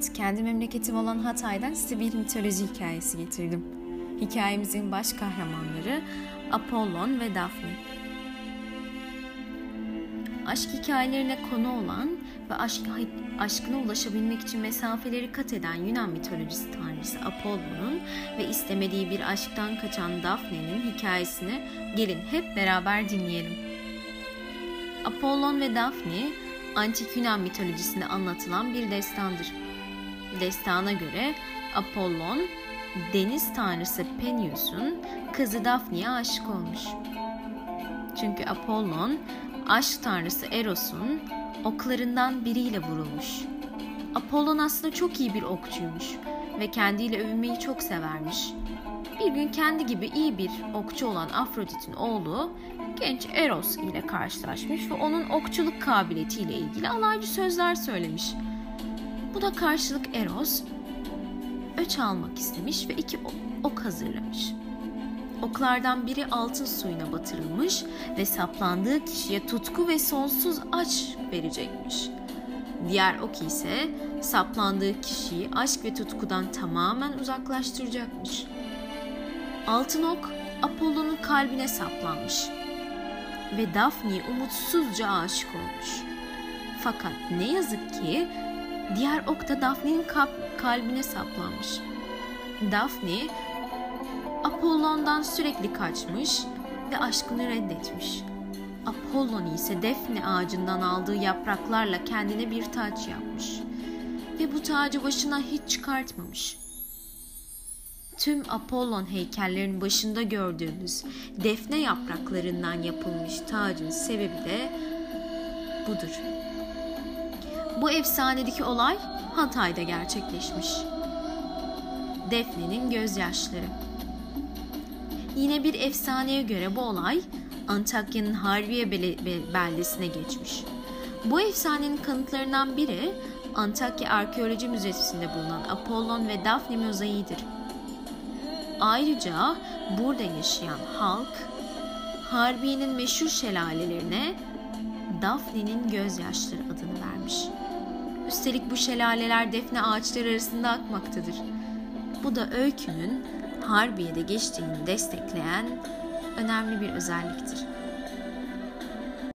Evet, kendi memleketim olan Hatay'dan size bir mitoloji hikayesi getirdim. Hikayemizin baş kahramanları Apollon ve Daphne. Aşk hikayelerine konu olan ve aşk, aşkına ulaşabilmek için mesafeleri kat eden Yunan mitolojisi tanrısı Apollon'un ve istemediği bir aşktan kaçan Daphne'nin hikayesini gelin hep beraber dinleyelim. Apollon ve Daphne antik Yunan mitolojisinde anlatılan bir destandır. Destana göre Apollon, deniz tanrısı Peneus'un kızı Daphne'ye aşık olmuş. Çünkü Apollon, aşk tanrısı Eros'un oklarından biriyle vurulmuş. Apollon aslında çok iyi bir okçuymuş ve kendiyle övünmeyi çok severmiş. Bir gün kendi gibi iyi bir okçu olan Afrodit'in oğlu genç Eros ile karşılaşmış ve onun okçuluk kabiliyetiyle ilgili alaycı sözler söylemiş. Bu da karşılık Eros öç almak istemiş ve iki ok hazırlamış. Oklardan biri altın suyuna batırılmış ve saplandığı kişiye tutku ve sonsuz aç verecekmiş. Diğer ok ise saplandığı kişiyi aşk ve tutkudan tamamen uzaklaştıracakmış. Altın ok Apollo'nun kalbine saplanmış ve Daphne umutsuzca aşık olmuş. Fakat ne yazık ki diğer ok da Daphne'nin kalbine saplanmış. Daphne Apollon'dan sürekli kaçmış ve aşkını reddetmiş. Apollon ise Defne ağacından aldığı yapraklarla kendine bir taç yapmış ve bu tacı başına hiç çıkartmamış. Tüm Apollon heykellerinin başında gördüğümüz defne yapraklarından yapılmış tacın sebebi de budur. Bu efsanedeki olay Hatay'da gerçekleşmiş. Defne'nin gözyaşları. Yine bir efsaneye göre bu olay Antakya'nın Harbiye beldesine geçmiş. Bu efsanenin kanıtlarından biri Antakya Arkeoloji Müzesi'nde bulunan Apollon ve Daphne mozaiğidir. Ayrıca burada yaşayan halk Harbiye'nin meşhur şelalelerine Daphne'nin gözyaşları adını vermiş. Üstelik bu şelaleler defne ağaçları arasında akmaktadır. Bu da öykünün Harbiye'de geçtiğini destekleyen önemli bir özelliktir.